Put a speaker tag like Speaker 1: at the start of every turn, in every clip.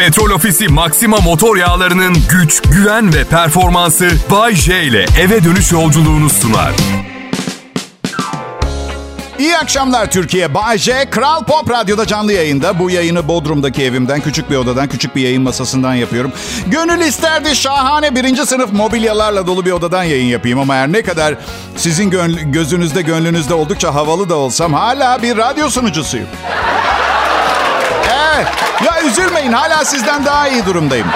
Speaker 1: Petrol Ofisi Maxima motor yağlarının güç, güven ve performansı Bay J ile eve dönüş yolculuğunu sunar.
Speaker 2: İyi akşamlar Türkiye. Bay J, Kral Pop Radyo'da canlı yayında. Bu yayını Bodrum'daki evimden, küçük bir odadan, küçük bir yayın masasından yapıyorum. Gönül isterdi şahane birinci sınıf mobilyalarla dolu bir odadan yayın yapayım. Ama her ne kadar sizin gönl- gözünüzde, gönlünüzde oldukça havalı da olsam hala bir radyo sunucusuyum. Ya üzülmeyin hala sizden daha iyi durumdayım.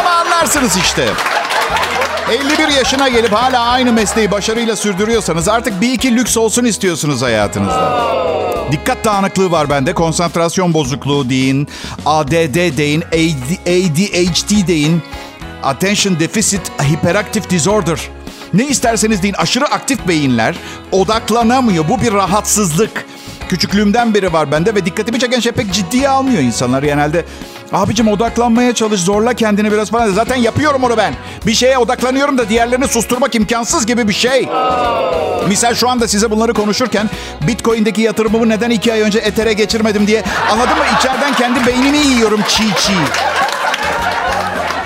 Speaker 2: Ama anlarsınız işte. 51 yaşına gelip hala aynı mesleği başarıyla sürdürüyorsanız artık bir iki lüks olsun istiyorsunuz hayatınızda. Dikkat dağınıklığı var bende. Konsantrasyon bozukluğu deyin. ADD deyin. ADHD deyin. Attention Deficit Hyperactive Disorder. Ne isterseniz deyin aşırı aktif beyinler odaklanamıyor. Bu bir rahatsızlık. Küçüklüğümden beri var bende ve dikkatimi çeken şey pek ciddiye almıyor insanlar genelde. Abicim odaklanmaya çalış, zorla kendini biraz falan. Zaten yapıyorum onu ben. Bir şeye odaklanıyorum da diğerlerini susturmak imkansız gibi bir şey. Misal şu anda size bunları konuşurken Bitcoin'deki yatırımımı neden iki ay önce Ether'e geçirmedim diye anladın mı? İçeriden kendi beynimi yiyorum çiğ çiğ.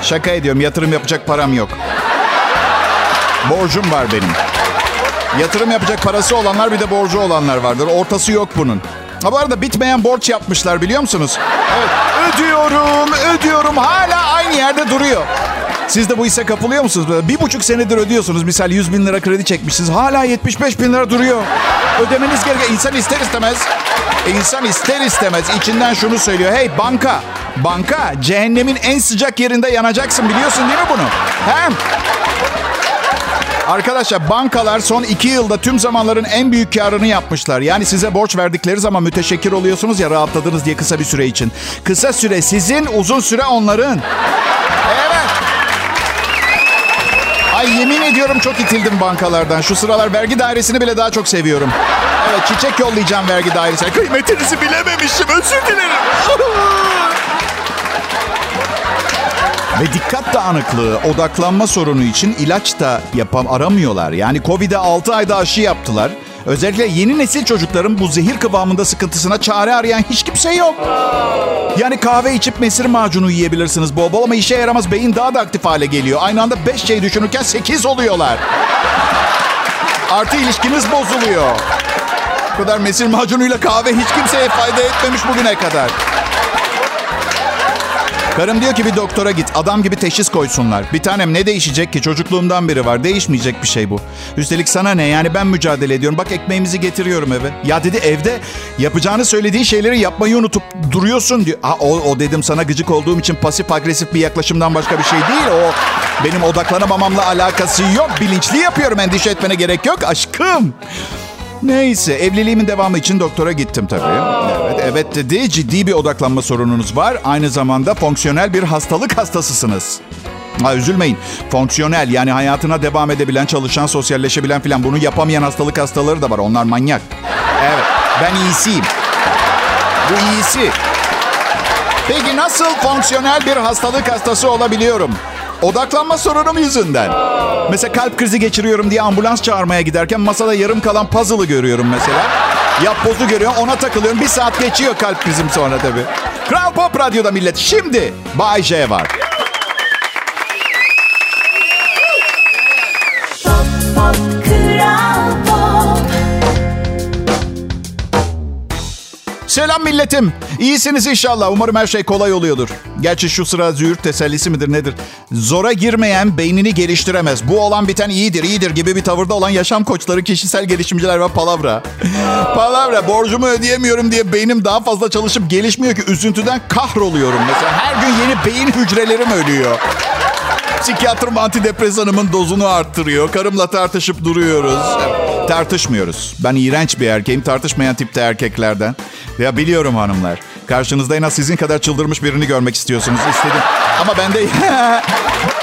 Speaker 2: Şaka ediyorum yatırım yapacak param yok. Borcum var benim. Yatırım yapacak parası olanlar bir de borcu olanlar vardır. Ortası yok bunun. Ha bu arada bitmeyen borç yapmışlar biliyor musunuz? Evet. Ödüyorum, ödüyorum. Hala aynı yerde duruyor. Siz de bu hisse kapılıyor musunuz? Bir buçuk senedir ödüyorsunuz. Misal 100 bin lira kredi çekmişsiniz. Hala 75 bin lira duruyor. Ödemeniz gereken insan ister istemez. İnsan ister istemez içinden şunu söylüyor. Hey banka, banka cehennemin en sıcak yerinde yanacaksın biliyorsun değil mi bunu? Hem Arkadaşlar bankalar son iki yılda tüm zamanların en büyük karını yapmışlar. Yani size borç verdikleri zaman müteşekkir oluyorsunuz ya rahatladınız diye kısa bir süre için. Kısa süre sizin, uzun süre onların. Evet. Ay yemin ediyorum çok itildim bankalardan. Şu sıralar vergi dairesini bile daha çok seviyorum. Evet çiçek yollayacağım vergi dairesine. Kıymetinizi bilememişim özür dilerim. Ve dikkat dağınıklığı, odaklanma sorunu için ilaç da yapam aramıyorlar. Yani Covid'e 6 ayda aşı yaptılar. Özellikle yeni nesil çocukların bu zehir kıvamında sıkıntısına çare arayan hiç kimse yok. Yani kahve içip mesir macunu yiyebilirsiniz bol bol ama işe yaramaz. Beyin daha da aktif hale geliyor. Aynı anda 5 şey düşünürken 8 oluyorlar. Artı ilişkiniz bozuluyor. Bu kadar mesir macunuyla kahve hiç kimseye fayda etmemiş bugüne kadar. Karım diyor ki bir doktora git. Adam gibi teşhis koysunlar. Bir tanem ne değişecek ki? Çocukluğumdan beri var. Değişmeyecek bir şey bu. Üstelik sana ne? Yani ben mücadele ediyorum. Bak ekmeğimizi getiriyorum eve. Ya dedi evde yapacağını söylediği şeyleri yapmayı unutup duruyorsun diyor. Ha, o, o dedim sana gıcık olduğum için pasif agresif bir yaklaşımdan başka bir şey değil. O benim odaklanamamamla alakası yok. Bilinçli yapıyorum. Endişe etmene gerek yok aşkım. Neyse evliliğimin devamı için doktora gittim tabii. Evet, evet dedi ciddi bir odaklanma sorununuz var. Aynı zamanda fonksiyonel bir hastalık hastasısınız. Ha, üzülmeyin. Fonksiyonel yani hayatına devam edebilen, çalışan, sosyalleşebilen filan bunu yapamayan hastalık hastaları da var. Onlar manyak. Evet ben iyisiyim. Bu iyisi. Peki nasıl fonksiyonel bir hastalık hastası olabiliyorum? Odaklanma sorunum yüzünden. Mesela kalp krizi geçiriyorum diye ambulans çağırmaya giderken masada yarım kalan puzzle'ı görüyorum mesela. Yapbozu görüyorum ona takılıyorum. Bir saat geçiyor kalp krizim sonra tabii. Kral Pop Radyo'da millet. Şimdi Bay J var. Selam milletim. İyisiniz inşallah. Umarım her şey kolay oluyordur. Gerçi şu sıra züğürt tesellisi midir nedir? Zora girmeyen beynini geliştiremez. Bu olan biten iyidir, iyidir gibi bir tavırda olan yaşam koçları, kişisel gelişimciler ve palavra. palavra. Borcumu ödeyemiyorum diye beynim daha fazla çalışıp gelişmiyor ki üzüntüden kahroluyorum. Mesela her gün yeni beyin hücrelerim ölüyor. Psikiyatrım antidepresanımın dozunu arttırıyor. Karımla tartışıp duruyoruz. Tartışmıyoruz. Ben iğrenç bir erkeğim. Tartışmayan tipte erkeklerden. Ya biliyorum hanımlar. Karşınızda en az sizin kadar çıldırmış birini görmek istiyorsunuz. İstedim. Ama bende...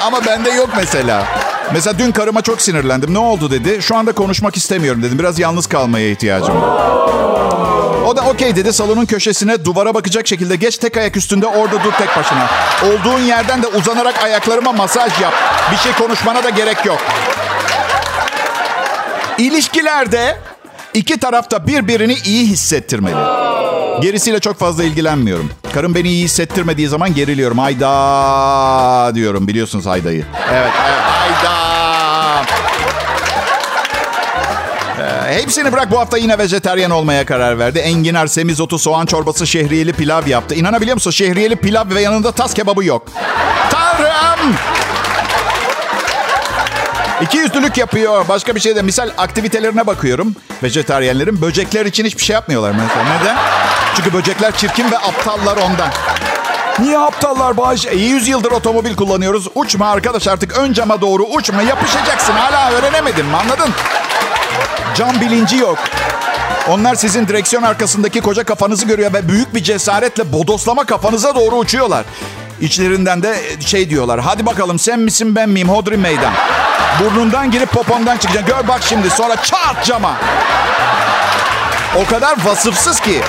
Speaker 2: Ama bende yok mesela. Mesela dün karıma çok sinirlendim. Ne oldu dedi. Şu anda konuşmak istemiyorum dedim. Biraz yalnız kalmaya ihtiyacım var. O da okey dedi. Salonun köşesine duvara bakacak şekilde geç tek ayak üstünde orada dur tek başına. Olduğun yerden de uzanarak ayaklarıma masaj yap. Bir şey konuşmana da gerek yok. İlişkilerde iki tarafta birbirini iyi hissettirmeli. Gerisiyle çok fazla ilgilenmiyorum. Karım beni iyi hissettirmediği zaman geriliyorum. Hayda diyorum biliyorsunuz haydayı. Evet, evet hayda. Ee, hepsini bırak bu hafta yine vejeteryan olmaya karar verdi. Enginar, semizotu, soğan çorbası, şehriyeli pilav yaptı. İnanabiliyor musun? Şehriyeli pilav ve yanında tas kebabı yok. Tanrım! İki yüzlülük yapıyor. Başka bir şey de misal aktivitelerine bakıyorum. Vejetaryenlerin böcekler için hiçbir şey yapmıyorlar mesela. Neden? Çünkü böcekler çirkin ve aptallar ondan. Niye aptallar Bağış? E, 100 yıldır otomobil kullanıyoruz. Uçma arkadaş artık ön cama doğru uçma. Yapışacaksın. Hala öğrenemedin mi anladın? Cam bilinci yok. Onlar sizin direksiyon arkasındaki koca kafanızı görüyor ve büyük bir cesaretle bodoslama kafanıza doğru uçuyorlar. İçlerinden de şey diyorlar. Hadi bakalım sen misin ben miyim hodri meydan. Burnundan girip popondan çıkacaksın. Gör bak şimdi sonra çat cama. O kadar vasıfsız ki.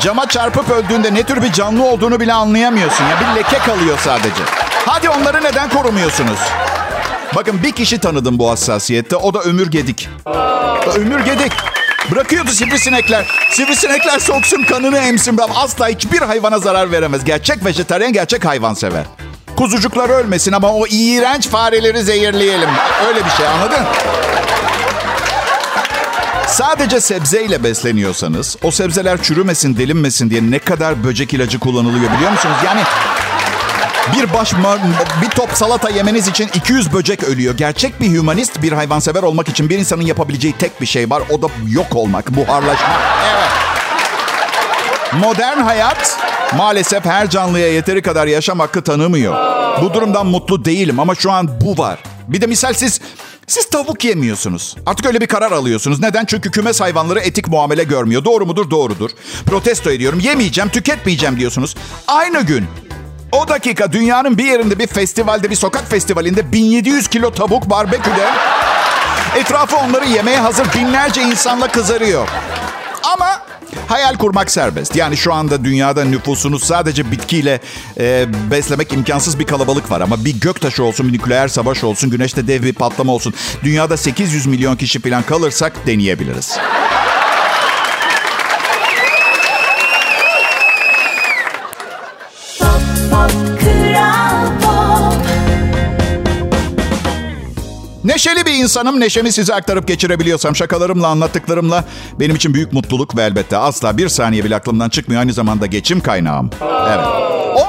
Speaker 2: Cama çarpıp öldüğünde ne tür bir canlı olduğunu bile anlayamıyorsun. Ya bir leke kalıyor sadece. Hadi onları neden korumuyorsunuz? Bakın bir kişi tanıdım bu hassasiyette. O da Ömür Gedik. Ömür Gedik. Bırakıyordu sivrisinekler. Sivrisinekler soksun kanını emsin. Asla hiçbir hayvana zarar veremez. Gerçek vejetaryen gerçek hayvan sever. Kuzucuklar ölmesin ama o iğrenç fareleri zehirleyelim. Öyle bir şey anladın? Sadece sebzeyle besleniyorsanız o sebzeler çürümesin, delinmesin diye ne kadar böcek ilacı kullanılıyor biliyor musunuz? Yani bir baş bir top salata yemeniz için 200 böcek ölüyor. Gerçek bir hümanist, bir hayvansever olmak için bir insanın yapabileceği tek bir şey var. O da yok olmak, buharlaşmak. Evet. Modern hayat maalesef her canlıya yeteri kadar yaşam hakkı tanımıyor. Bu durumdan mutlu değilim ama şu an bu var. Bir de misal siz siz tavuk yemiyorsunuz. Artık öyle bir karar alıyorsunuz. Neden? Çünkü kümes hayvanları etik muamele görmüyor. Doğru mudur? Doğrudur. Protesto ediyorum. Yemeyeceğim, tüketmeyeceğim diyorsunuz. Aynı gün o dakika dünyanın bir yerinde bir festivalde, bir sokak festivalinde 1700 kilo tavuk barbeküde etrafı onları yemeye hazır binlerce insanla kızarıyor. Ama hayal kurmak serbest. Yani şu anda dünyada nüfusunu sadece bitkiyle e, beslemek imkansız bir kalabalık var. Ama bir göktaşı olsun, bir nükleer savaş olsun, güneşte dev bir patlama olsun. Dünyada 800 milyon kişi falan kalırsak deneyebiliriz. Neşeli bir insanım. Neşemi size aktarıp geçirebiliyorsam şakalarımla, anlattıklarımla benim için büyük mutluluk ve elbette asla bir saniye bile aklımdan çıkmıyor. Aynı zamanda geçim kaynağım. Evet.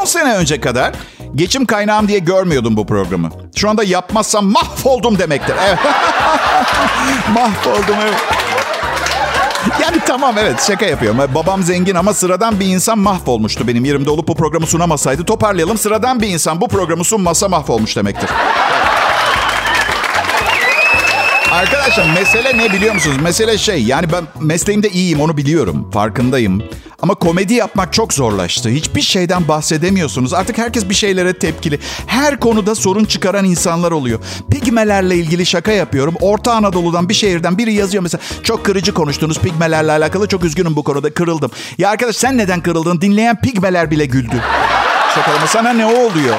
Speaker 2: 10 sene önce kadar geçim kaynağım diye görmüyordum bu programı. Şu anda yapmazsam mahvoldum demektir. Evet. mahvoldum evet. Yani tamam evet şaka yapıyorum. Babam zengin ama sıradan bir insan mahvolmuştu benim yerimde olup bu programı sunamasaydı. Toparlayalım sıradan bir insan bu programı sunmasa mahvolmuş demektir. Arkadaşlar mesele ne biliyor musunuz? Mesele şey yani ben mesleğimde iyiyim onu biliyorum. Farkındayım. Ama komedi yapmak çok zorlaştı. Hiçbir şeyden bahsedemiyorsunuz. Artık herkes bir şeylere tepkili. Her konuda sorun çıkaran insanlar oluyor. Pigmelerle ilgili şaka yapıyorum. Orta Anadolu'dan bir şehirden biri yazıyor mesela. Çok kırıcı konuştunuz pigmelerle alakalı. Çok üzgünüm bu konuda kırıldım. Ya arkadaş sen neden kırıldın? Dinleyen pigmeler bile güldü. Şakalama sana ne oluyor?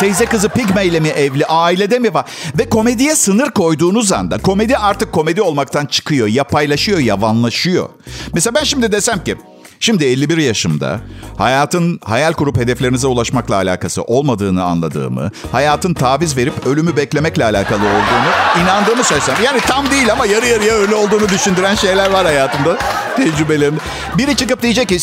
Speaker 2: Teyze kızı Pigme ile mi evli? Ailede mi var? Ve komediye sınır koyduğunuz anda komedi artık komedi olmaktan çıkıyor. Yapaylaşıyor, yavanlaşıyor. Mesela ben şimdi desem ki Şimdi 51 yaşımda hayatın hayal kurup hedeflerinize ulaşmakla alakası olmadığını anladığımı, hayatın taviz verip ölümü beklemekle alakalı olduğunu inandığımı söylesem. Yani tam değil ama yarı yarıya öyle olduğunu düşündüren şeyler var hayatımda, tecrübelerimde. Biri çıkıp diyecek ki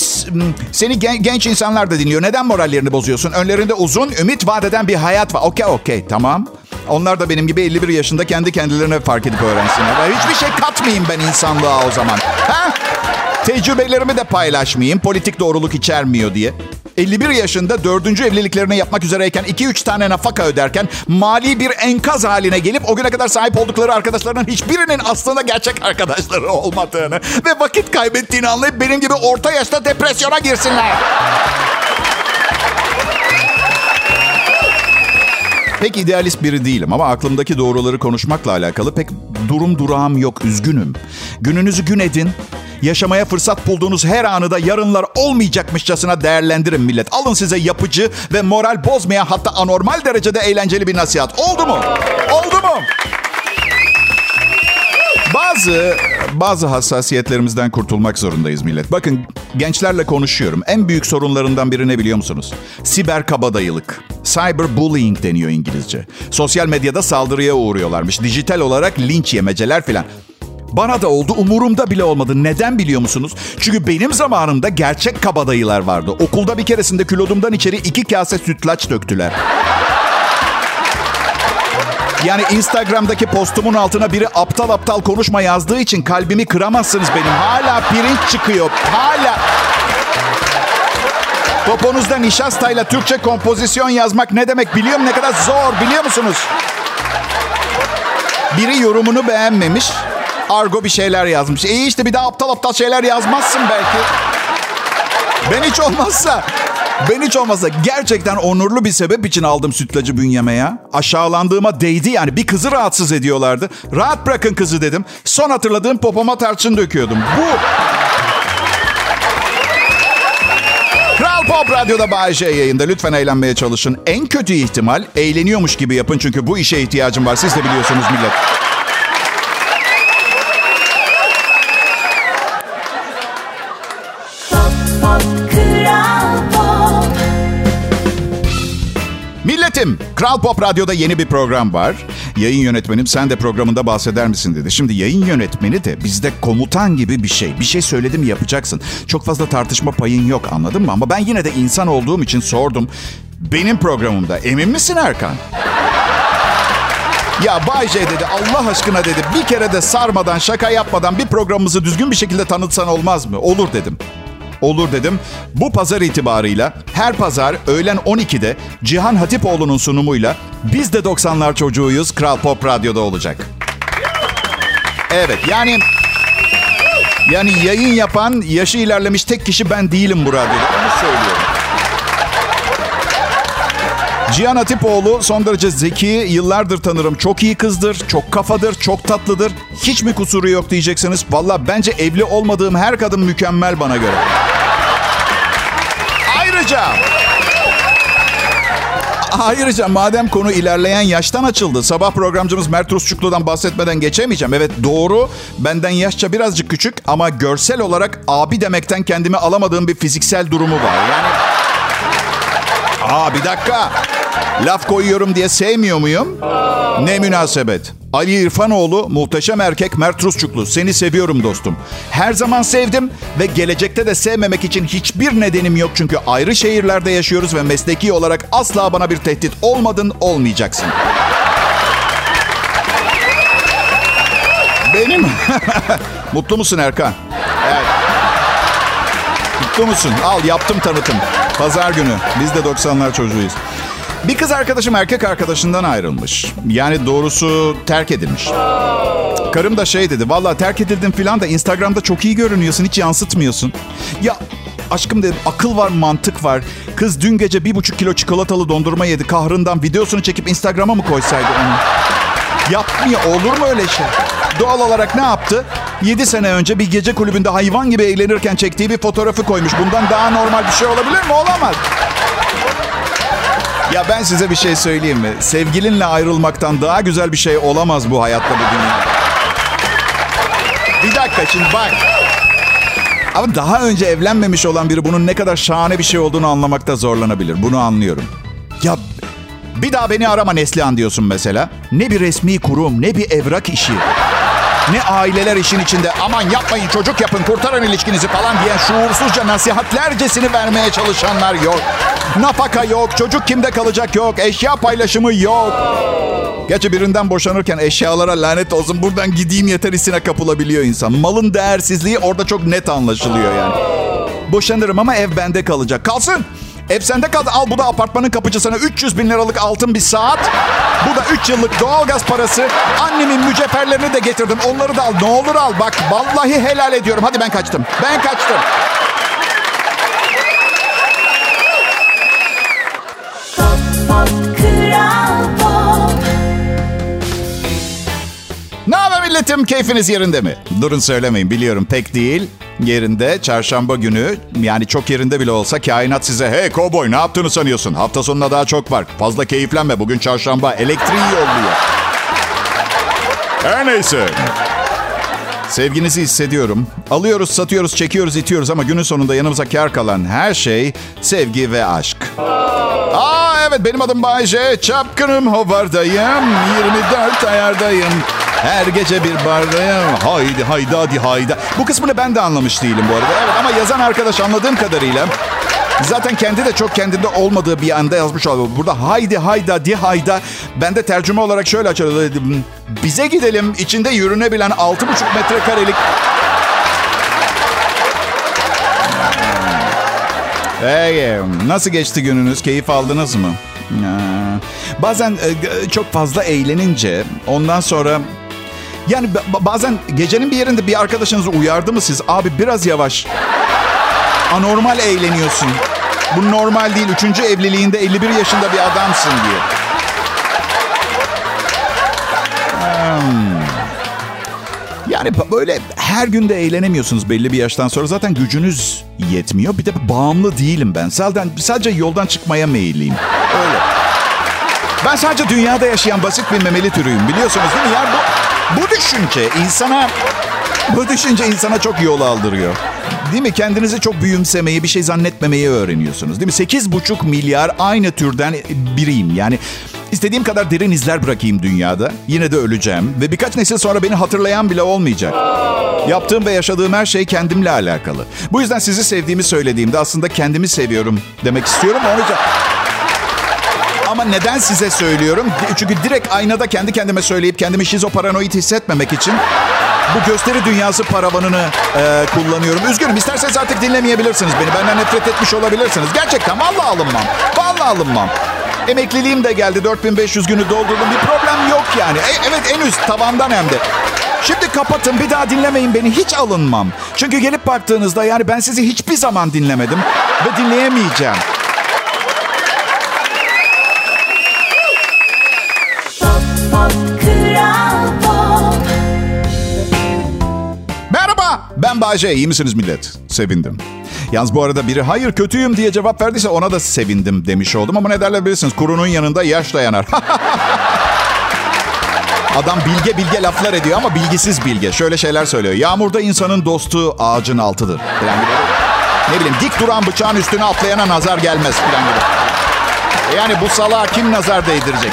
Speaker 2: seni gen- genç insanlar da dinliyor. Neden morallerini bozuyorsun? Önlerinde uzun, ümit vadeden bir hayat var. Okey okey tamam. Onlar da benim gibi 51 yaşında kendi kendilerine fark edip öğrensinler. Hiçbir şey katmayayım ben insanlığa o zaman. Tecrübelerimi de paylaşmayayım. Politik doğruluk içermiyor diye. 51 yaşında dördüncü evliliklerini yapmak üzereyken 2-3 tane nafaka öderken mali bir enkaz haline gelip o güne kadar sahip oldukları arkadaşlarının hiçbirinin aslında gerçek arkadaşları olmadığını ve vakit kaybettiğini anlayıp benim gibi orta yaşta depresyona girsinler. Pek idealist biri değilim ama aklımdaki doğruları konuşmakla alakalı pek durum durağım yok. Üzgünüm. Gününüzü gün edin. Yaşamaya fırsat bulduğunuz her anı da yarınlar olmayacakmışçasına değerlendirin millet. Alın size yapıcı ve moral bozmayan hatta anormal derecede eğlenceli bir nasihat. Oldu mu? Oldu mu? Bazı bazı hassasiyetlerimizden kurtulmak zorundayız millet. Bakın gençlerle konuşuyorum. En büyük sorunlarından biri ne biliyor musunuz? Siber kabadayılık. Cyber bullying deniyor İngilizce. Sosyal medyada saldırıya uğruyorlarmış. Dijital olarak linç yemeceler filan. Bana da oldu umurumda bile olmadı. Neden biliyor musunuz? Çünkü benim zamanımda gerçek kabadayılar vardı. Okulda bir keresinde külodumdan içeri iki kase sütlaç döktüler. Yani Instagram'daki postumun altına biri aptal aptal konuşma yazdığı için kalbimi kıramazsınız benim. Hala pirinç çıkıyor. Hala. Poponuzda nişastayla Türkçe kompozisyon yazmak ne demek biliyorum ne kadar zor biliyor musunuz? Biri yorumunu beğenmemiş. Argo bir şeyler yazmış. İyi işte bir daha aptal aptal şeyler yazmazsın belki. Ben hiç olmazsa ben hiç olmazsa gerçekten onurlu bir sebep için aldım sütlacı bünyeme ya. Aşağılandığıma değdi yani. Bir kızı rahatsız ediyorlardı. Rahat bırakın kızı dedim. Son hatırladığım popoma tarçın döküyordum. Bu... Kral Pop Radyo'da Bay J yayında. Lütfen eğlenmeye çalışın. En kötü ihtimal eğleniyormuş gibi yapın. Çünkü bu işe ihtiyacım var. Siz de biliyorsunuz millet. Milletim, Kral Pop Radyo'da yeni bir program var. Yayın yönetmenim sen de programında bahseder misin dedi. Şimdi yayın yönetmeni de bizde komutan gibi bir şey. Bir şey söyledim yapacaksın. Çok fazla tartışma payın yok anladın mı? Ama ben yine de insan olduğum için sordum. Benim programımda emin misin Erkan? Ya Bay J dedi Allah aşkına dedi bir kere de sarmadan şaka yapmadan bir programımızı düzgün bir şekilde tanıtsan olmaz mı? Olur dedim. Olur dedim. Bu pazar itibarıyla her pazar öğlen 12'de Cihan Hatipoğlu'nun sunumuyla biz de 90'lar çocuğuyuz Kral Pop Radyo'da olacak. Evet yani yani yayın yapan yaşı ilerlemiş tek kişi ben değilim bu radyoda. Onu söylüyorum. Cihan Hatipoğlu son derece zeki, yıllardır tanırım. Çok iyi kızdır, çok kafadır, çok tatlıdır. Hiç mi kusuru yok diyeceksiniz. Valla bence evli olmadığım her kadın mükemmel bana göre. Ayrıca... Ayrıca madem konu ilerleyen yaştan açıldı. Sabah programcımız Mert Rusçuklu'dan bahsetmeden geçemeyeceğim. Evet doğru. Benden yaşça birazcık küçük ama görsel olarak abi demekten kendimi alamadığım bir fiziksel durumu var. Yani... Aa bir dakika. Laf koyuyorum diye sevmiyor muyum? Ne münasebet. Ali İrfanoğlu muhteşem erkek Mert Rusçuklu. Seni seviyorum dostum. Her zaman sevdim ve gelecekte de sevmemek için hiçbir nedenim yok. Çünkü ayrı şehirlerde yaşıyoruz ve mesleki olarak asla bana bir tehdit olmadın olmayacaksın. Benim... Mutlu musun Erkan? Evet. Mutlu musun? Al yaptım tanıtım. Pazar günü. Biz de 90'lar çocuğuyuz. Bir kız arkadaşım erkek arkadaşından ayrılmış. Yani doğrusu terk edilmiş. Karım da şey dedi. Valla terk edildim filan da Instagram'da çok iyi görünüyorsun. Hiç yansıtmıyorsun. Ya aşkım dedim akıl var mantık var. Kız dün gece bir buçuk kilo çikolatalı dondurma yedi. Kahrından videosunu çekip Instagram'a mı koysaydı onu? Yapmıyor. Olur mu öyle şey? Doğal olarak ne yaptı? 7 sene önce bir gece kulübünde hayvan gibi eğlenirken çektiği bir fotoğrafı koymuş. Bundan daha normal bir şey olabilir mi? Olamaz. Ya ben size bir şey söyleyeyim mi? Sevgilinle ayrılmaktan daha güzel bir şey olamaz bu hayatta bu dünyada. Bir dakika şimdi bak. Ama daha önce evlenmemiş olan biri bunun ne kadar şahane bir şey olduğunu anlamakta zorlanabilir. Bunu anlıyorum. Ya bir daha beni arama Neslihan diyorsun mesela. Ne bir resmi kurum, ne bir evrak işi. Ne aileler işin içinde aman yapmayın çocuk yapın kurtarın ilişkinizi falan diyen şuursuzca nasihatlercesini vermeye çalışanlar yok. Nafaka yok, çocuk kimde kalacak yok, eşya paylaşımı yok. Gerçi birinden boşanırken eşyalara lanet olsun buradan gideyim yeter hissine kapılabiliyor insan. Malın değersizliği orada çok net anlaşılıyor yani. Boşanırım ama ev bende kalacak. Kalsın. Ev sende kaldı. Al bu da apartmanın kapıcısına 300 bin liralık altın bir saat. Bu da 3 yıllık doğalgaz parası. Annemin mücevherlerini de getirdim. Onları da al. Ne olur al. Bak vallahi helal ediyorum. Hadi ben kaçtım. Ben kaçtım. Milletim? Keyfiniz yerinde mi? Durun söylemeyin biliyorum pek değil. Yerinde çarşamba günü yani çok yerinde bile olsa kainat size hey kovboy ne yaptığını sanıyorsun? Hafta sonuna daha çok var. Fazla keyiflenme bugün çarşamba elektriği yolluyor. Her neyse. Sevginizi hissediyorum. Alıyoruz, satıyoruz, çekiyoruz, itiyoruz ama günün sonunda yanımıza kar kalan her şey sevgi ve aşk. Aa evet benim adım Bayce. Çapkınım hovardayım. 24 ayardayım. Her gece bir bardayım. Haydi haydi hadi hayda. Bu kısmını ben de anlamış değilim bu arada. Evet ama yazan arkadaş anladığım kadarıyla Zaten kendi de çok kendinde olmadığı bir anda yazmış oldu. Burada haydi hayda di hayda. Ben de tercüme olarak şöyle açarım. Bize gidelim. İçinde yürünebilen 6,5 metrekarelik Hey, nasıl geçti gününüz? Keyif aldınız mı? Bazen e, çok fazla eğlenince ondan sonra yani bazen gecenin bir yerinde bir arkadaşınız uyardı mı siz? Abi biraz yavaş. Anormal eğleniyorsun. Bu normal değil. Üçüncü evliliğinde 51 yaşında bir adamsın diye. Hmm. Yani böyle her günde eğlenemiyorsunuz belli bir yaştan sonra. Zaten gücünüz yetmiyor. Bir de bağımlı değilim ben. Sadece, sadece yoldan çıkmaya meyilliyim. Öyle. Ben sadece dünyada yaşayan basit bir memeli türüyüm. Biliyorsunuz değil mi? Yani bu, bu düşünce insana... Bu düşünce insana çok yol aldırıyor. Değil mi? Kendinizi çok büyümsemeyi, bir şey zannetmemeyi öğreniyorsunuz. Değil mi? 8,5 milyar aynı türden biriyim. Yani istediğim kadar derin izler bırakayım dünyada. Yine de öleceğim. Ve birkaç nesil sonra beni hatırlayan bile olmayacak. Yaptığım ve yaşadığım her şey kendimle alakalı. Bu yüzden sizi sevdiğimi söylediğimde aslında kendimi seviyorum demek istiyorum. Onun. Ama neden size söylüyorum? Çünkü direkt aynada kendi kendime söyleyip kendimi şizoparanoid hissetmemek için bu gösteri dünyası paravanını e, kullanıyorum. Üzgünüm isterseniz artık dinlemeyebilirsiniz beni. Benden nefret etmiş olabilirsiniz. Gerçekten vallahi alınmam. Vallahi alınmam. Emekliliğim de geldi. 4500 günü doldurdum. Bir problem yok yani. E, evet en üst tavandan hem de. Şimdi kapatın bir daha dinlemeyin beni hiç alınmam. Çünkü gelip baktığınızda yani ben sizi hiçbir zaman dinlemedim ve dinleyemeyeceğim. Bayce. İyi misiniz millet? Sevindim. Yalnız bu arada biri hayır kötüyüm diye cevap verdiyse ona da sevindim demiş oldum. Ama ne derler bilirsiniz kurunun yanında yaş dayanar. Adam bilge bilge laflar ediyor ama bilgisiz bilge. Şöyle şeyler söylüyor. Yağmurda insanın dostu ağacın altıdır. Falan. Ne bileyim dik duran bıçağın üstüne atlayana nazar gelmez falan gibi. Yani bu salağa kim nazar değdirecek?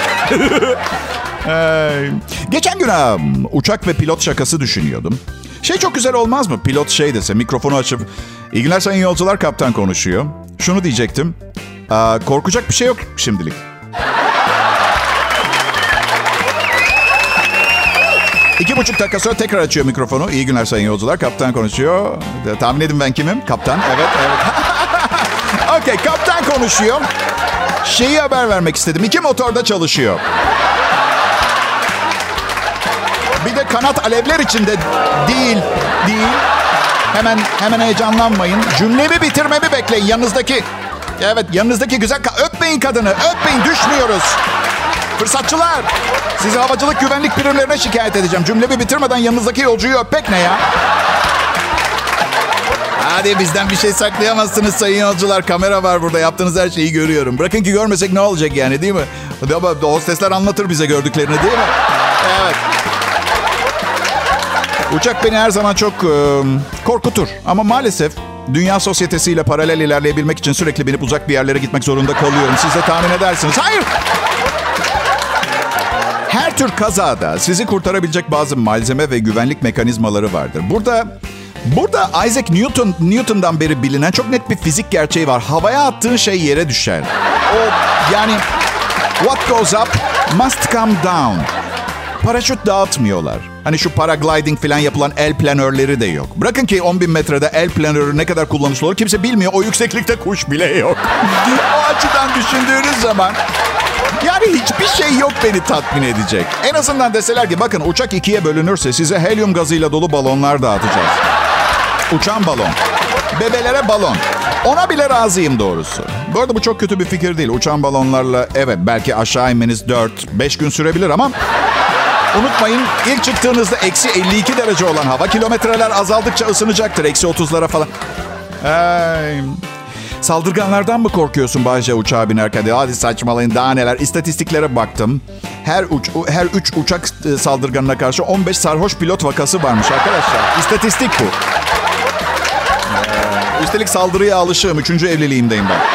Speaker 2: Geçen gün uçak ve pilot şakası düşünüyordum. Şey çok güzel olmaz mı? Pilot şey dese, mikrofonu açıp... İyi günler sayın yolcular, kaptan konuşuyor. Şunu diyecektim. Aa, korkacak bir şey yok şimdilik. İki buçuk dakika sonra tekrar açıyor mikrofonu. İyi günler sayın yolcular. Kaptan konuşuyor. Tahmin edin ben kimim? Kaptan. Evet, evet. Okey, kaptan konuşuyor. Şeyi haber vermek istedim. İki motorda çalışıyor. Bir de kanat alevler içinde değil, değil. Hemen hemen heyecanlanmayın. Cümlemi bitirmemi bekleyin. Yanınızdaki, evet yanınızdaki güzel, öpmeyin kadını, öpmeyin düşmüyoruz. Fırsatçılar, sizi havacılık güvenlik birimlerine şikayet edeceğim. Cümlemi bitirmeden yanınızdaki yolcuyu öpmek ne ya? Hadi bizden bir şey saklayamazsınız sayın yolcular. Kamera var burada. Yaptığınız her şeyi görüyorum. Bırakın ki görmesek ne olacak yani değil mi? Hostesler anlatır bize gördüklerini değil mi? Evet. Uçak beni her zaman çok e, korkutur. Ama maalesef dünya sosyetesiyle paralel ilerleyebilmek için sürekli binip uzak bir yerlere gitmek zorunda kalıyorum. Siz de tahmin edersiniz. Hayır! Her tür kazada sizi kurtarabilecek bazı malzeme ve güvenlik mekanizmaları vardır. Burada Burada Isaac Newton Newton'dan beri bilinen çok net bir fizik gerçeği var. Havaya attığın şey yere düşer. O yani what goes up must come down paraşüt dağıtmıyorlar. Hani şu paragliding falan yapılan el planörleri de yok. Bırakın ki 10 bin metrede el planörü ne kadar kullanışlı olur kimse bilmiyor. O yükseklikte kuş bile yok. o açıdan düşündüğünüz zaman yani hiçbir şey yok beni tatmin edecek. En azından deseler ki bakın uçak ikiye bölünürse size helyum gazıyla dolu balonlar dağıtacağız. Uçan balon. Bebelere balon. Ona bile razıyım doğrusu. Bu arada bu çok kötü bir fikir değil. Uçan balonlarla evet belki aşağı inmeniz 4-5 gün sürebilir ama Unutmayın ilk çıktığınızda eksi 52 derece olan hava kilometreler azaldıkça ısınacaktır. Eksi 30'lara falan. Ee, Saldırganlardan mı korkuyorsun Bayce uçağa binerken? Diye. Hadi saçmalayın daha neler. İstatistiklere baktım. Her uç, her üç uçak e, saldırganına karşı 15 sarhoş pilot vakası varmış arkadaşlar. İstatistik bu. Üstelik saldırıya alışığım. Üçüncü evliliğimdeyim ben.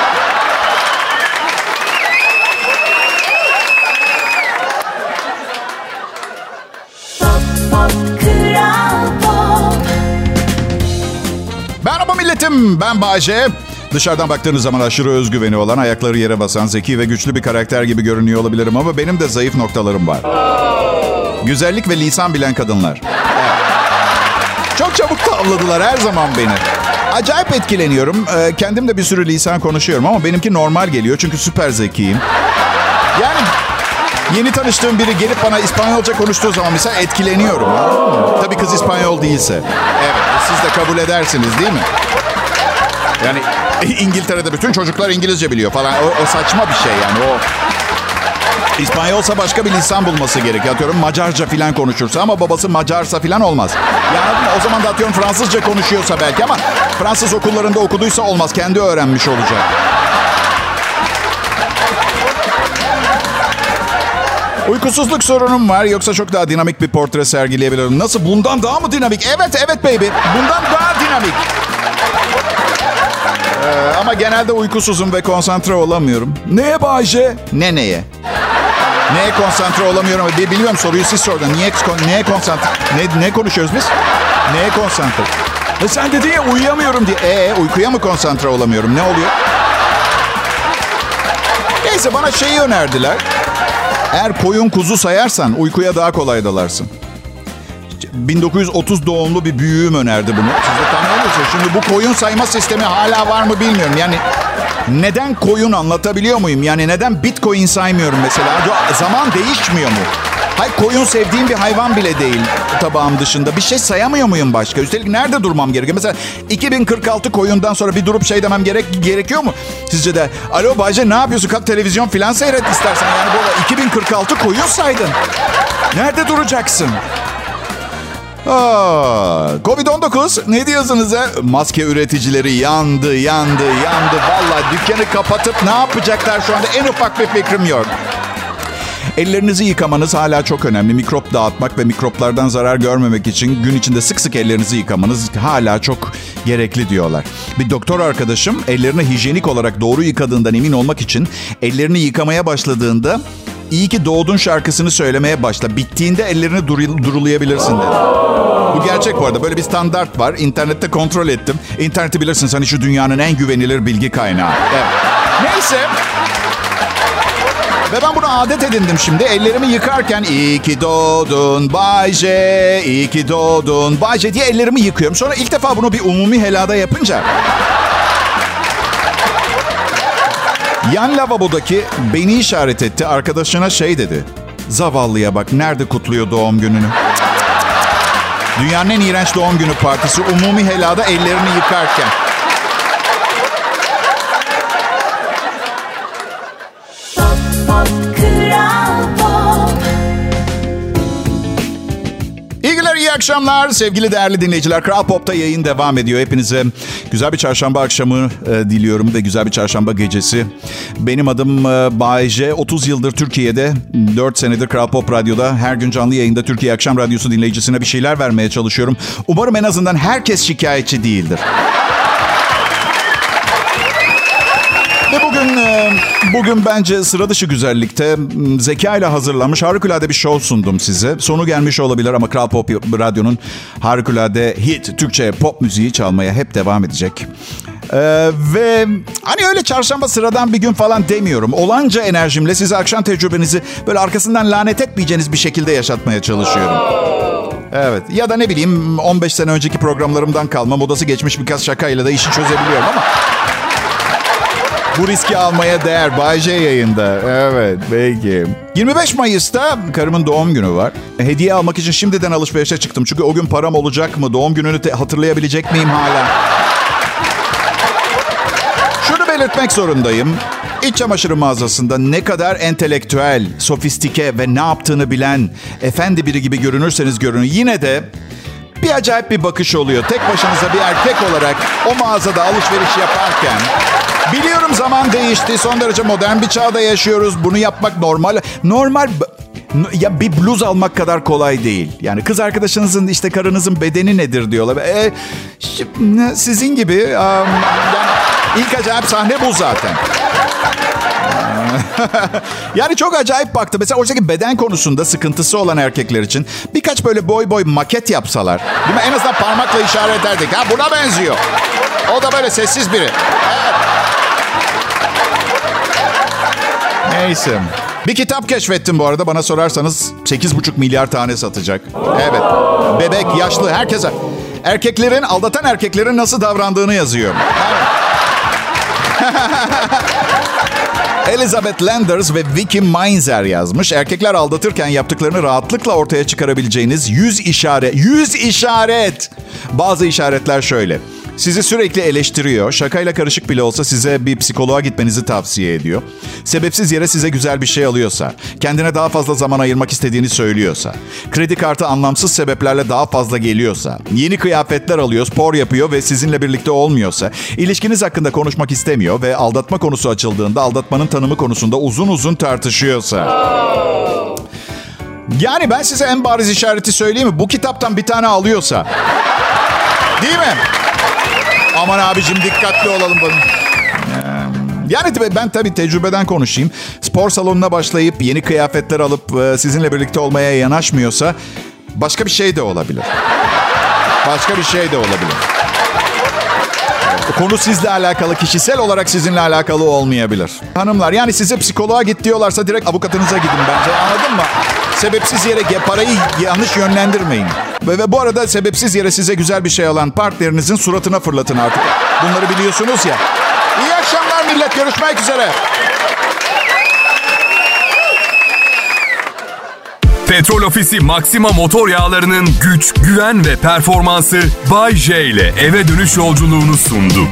Speaker 2: Milletim, ben Bayce. Dışarıdan baktığınız zaman aşırı özgüveni olan, ayakları yere basan, zeki ve güçlü bir karakter gibi görünüyor olabilirim ama benim de zayıf noktalarım var. Güzellik ve lisan bilen kadınlar. Çok çabuk tavladılar her zaman beni. Acayip etkileniyorum. Ee, kendim de bir sürü lisan konuşuyorum ama benimki normal geliyor çünkü süper zekiyim. Yani yeni tanıştığım biri gelip bana İspanyolca konuştuğu zaman mesela etkileniyorum. Tabii kız İspanyol değilse. Evet, siz de kabul edersiniz değil mi? Yani İngiltere'de bütün çocuklar İngilizce biliyor falan. O, o saçma bir şey yani. O İspanyolsa başka bir lisan bulması gerekiyor. Atıyorum Macarca falan konuşursa ama babası Macarsa falan olmaz. Yani o zaman da atıyorum Fransızca konuşuyorsa belki ama Fransız okullarında okuduysa olmaz. Kendi öğrenmiş olacak. Uykusuzluk sorunum var yoksa çok daha dinamik bir portre sergileyebilirim. Nasıl? Bundan daha mı dinamik? Evet, evet baby. Bundan daha dinamik. Ee, ama genelde uykusuzum ve konsantre olamıyorum. Neye Bayce? Ne neye? Neye konsantre olamıyorum? Biliyorum soruyu siz sordun. Niye, neye konsantre? Ne, ne konuşuyoruz biz? Neye konsantre? E sen dedin ya uyuyamıyorum diye. E uykuya mı konsantre olamıyorum? Ne oluyor? Neyse bana şeyi önerdiler. Eğer koyun kuzu sayarsan uykuya daha kolay dalarsın. 1930 doğumlu bir büyüğüm önerdi bunu. Siz de tahmin ediyorsunuz. Şimdi bu koyun sayma sistemi hala var mı bilmiyorum. Yani neden koyun anlatabiliyor muyum? Yani neden bitcoin saymıyorum mesela? Zaman değişmiyor mu? Hayır koyun sevdiğim bir hayvan bile değil tabağım dışında. Bir şey sayamıyor muyum başka? Üstelik nerede durmam gerekiyor? Mesela 2046 koyundan sonra bir durup şey demem gerek gerekiyor mu? Sizce de alo Bayce ne yapıyorsun? Kalk televizyon filan seyret istersen. Yani bu 2046 koyun saydın. Nerede duracaksın? Covid-19 ne diyorsunuz ha? Maske üreticileri yandı, yandı, yandı. Valla dükkanı kapatıp ne yapacaklar şu anda en ufak bir fikrim yok. Ellerinizi yıkamanız hala çok önemli. Mikrop dağıtmak ve mikroplardan zarar görmemek için gün içinde sık sık ellerinizi yıkamanız hala çok gerekli diyorlar. Bir doktor arkadaşım ellerini hijyenik olarak doğru yıkadığından emin olmak için ellerini yıkamaya başladığında İyi ki doğdun şarkısını söylemeye başla. Bittiğinde ellerini dur- durulayabilirsin dedi. Bu gerçek bu arada. Böyle bir standart var. İnternette kontrol ettim. İnterneti bilirsin hani şu dünyanın en güvenilir bilgi kaynağı. Evet. Neyse. Ve ben bunu adet edindim şimdi. Ellerimi yıkarken iyi ki doğdun Bayce, iyi ki doğdun Bayce diye ellerimi yıkıyorum. Sonra ilk defa bunu bir umumi helada yapınca Yan lavabodaki beni işaret etti. Arkadaşına şey dedi. Zavallıya bak nerede kutluyor doğum gününü. Dünyanın en iğrenç doğum günü partisi umumi helada ellerini yıkarken. Akşamlar sevgili değerli dinleyiciler. Kral Pop'ta yayın devam ediyor. Hepinize güzel bir çarşamba akşamı e, diliyorum ve güzel bir çarşamba gecesi. Benim adım e, Bayece. 30 yıldır Türkiye'de, 4 senedir Kral Pop Radyo'da her gün canlı yayında Türkiye Akşam Radyosu dinleyicisine bir şeyler vermeye çalışıyorum. Umarım en azından herkes şikayetçi değildir. Bugün bence sıra dışı güzellikte zeka ile hazırlanmış harikulade bir show sundum size. Sonu gelmiş olabilir ama Kral Pop Radyo'nun harikulade hit Türkçe pop müziği çalmaya hep devam edecek. Ee, ve hani öyle çarşamba sıradan bir gün falan demiyorum. Olanca enerjimle size akşam tecrübenizi böyle arkasından lanet etmeyeceğiniz bir şekilde yaşatmaya çalışıyorum. Evet ya da ne bileyim 15 sene önceki programlarımdan kalma modası geçmiş birkaç şakayla da işi çözebiliyorum ama... Bu riski almaya değer. Bay J yayında. Evet peki. 25 Mayıs'ta karımın doğum günü var. Hediye almak için şimdiden alışverişe çıktım. Çünkü o gün param olacak mı? Doğum gününü hatırlayabilecek miyim hala? Şunu belirtmek zorundayım. İç çamaşırı mağazasında ne kadar entelektüel, sofistike ve ne yaptığını bilen, efendi biri gibi görünürseniz görünün. Yine de bir acayip bir bakış oluyor. Tek başınıza bir erkek olarak o mağazada alışveriş yaparken Biliyorum zaman değişti. Son derece modern bir çağda yaşıyoruz. Bunu yapmak normal. Normal ya bir bluz almak kadar kolay değil. Yani kız arkadaşınızın işte karınızın bedeni nedir diyorlar. E, sizin gibi um, ilk acayip sahne bu zaten. yani çok acayip baktı. Mesela oradaki beden konusunda sıkıntısı olan erkekler için birkaç böyle boy boy maket yapsalar. Değil mi? En azından parmakla işaret ederdik. Ha buna benziyor. O da böyle sessiz biri. Evet. Neyse. Bir kitap keşfettim bu arada. Bana sorarsanız 8,5 milyar tane satacak. Evet. Bebek, yaşlı, herkese. Erkeklerin, aldatan erkeklerin nasıl davrandığını yazıyor. Elizabeth Landers ve Vicky Mainzer yazmış. Erkekler aldatırken yaptıklarını rahatlıkla ortaya çıkarabileceğiniz 100 işaret. 100 işaret! Bazı işaretler şöyle. Sizi sürekli eleştiriyor. Şakayla karışık bile olsa size bir psikoloğa gitmenizi tavsiye ediyor. Sebepsiz yere size güzel bir şey alıyorsa, kendine daha fazla zaman ayırmak istediğini söylüyorsa, kredi kartı anlamsız sebeplerle daha fazla geliyorsa, yeni kıyafetler alıyor, spor yapıyor ve sizinle birlikte olmuyorsa, ilişkiniz hakkında konuşmak istemiyor ve aldatma konusu açıldığında aldatmanın tanımı konusunda uzun uzun tartışıyorsa. Yani ben size en bariz işareti söyleyeyim mi? Bu kitaptan bir tane alıyorsa. Değil mi? Aman abicim dikkatli olalım bunu. Yani ben tabii tecrübeden konuşayım. Spor salonuna başlayıp yeni kıyafetler alıp e, sizinle birlikte olmaya yanaşmıyorsa başka bir şey de olabilir. Başka bir şey de olabilir. Konu sizle alakalı, kişisel olarak sizinle alakalı olmayabilir. Hanımlar yani size psikoloğa git diyorlarsa direkt avukatınıza gidin bence anladın mı? Sebepsiz yere parayı yanlış yönlendirmeyin. Ve, ve bu arada sebepsiz yere size güzel bir şey alan partnerinizin suratına fırlatın artık. Bunları biliyorsunuz ya. İyi akşamlar millet. Görüşmek üzere.
Speaker 1: Petrol Ofisi Maxima motor yağlarının güç, güven ve performansı Bay J ile eve dönüş yolculuğunu sundu.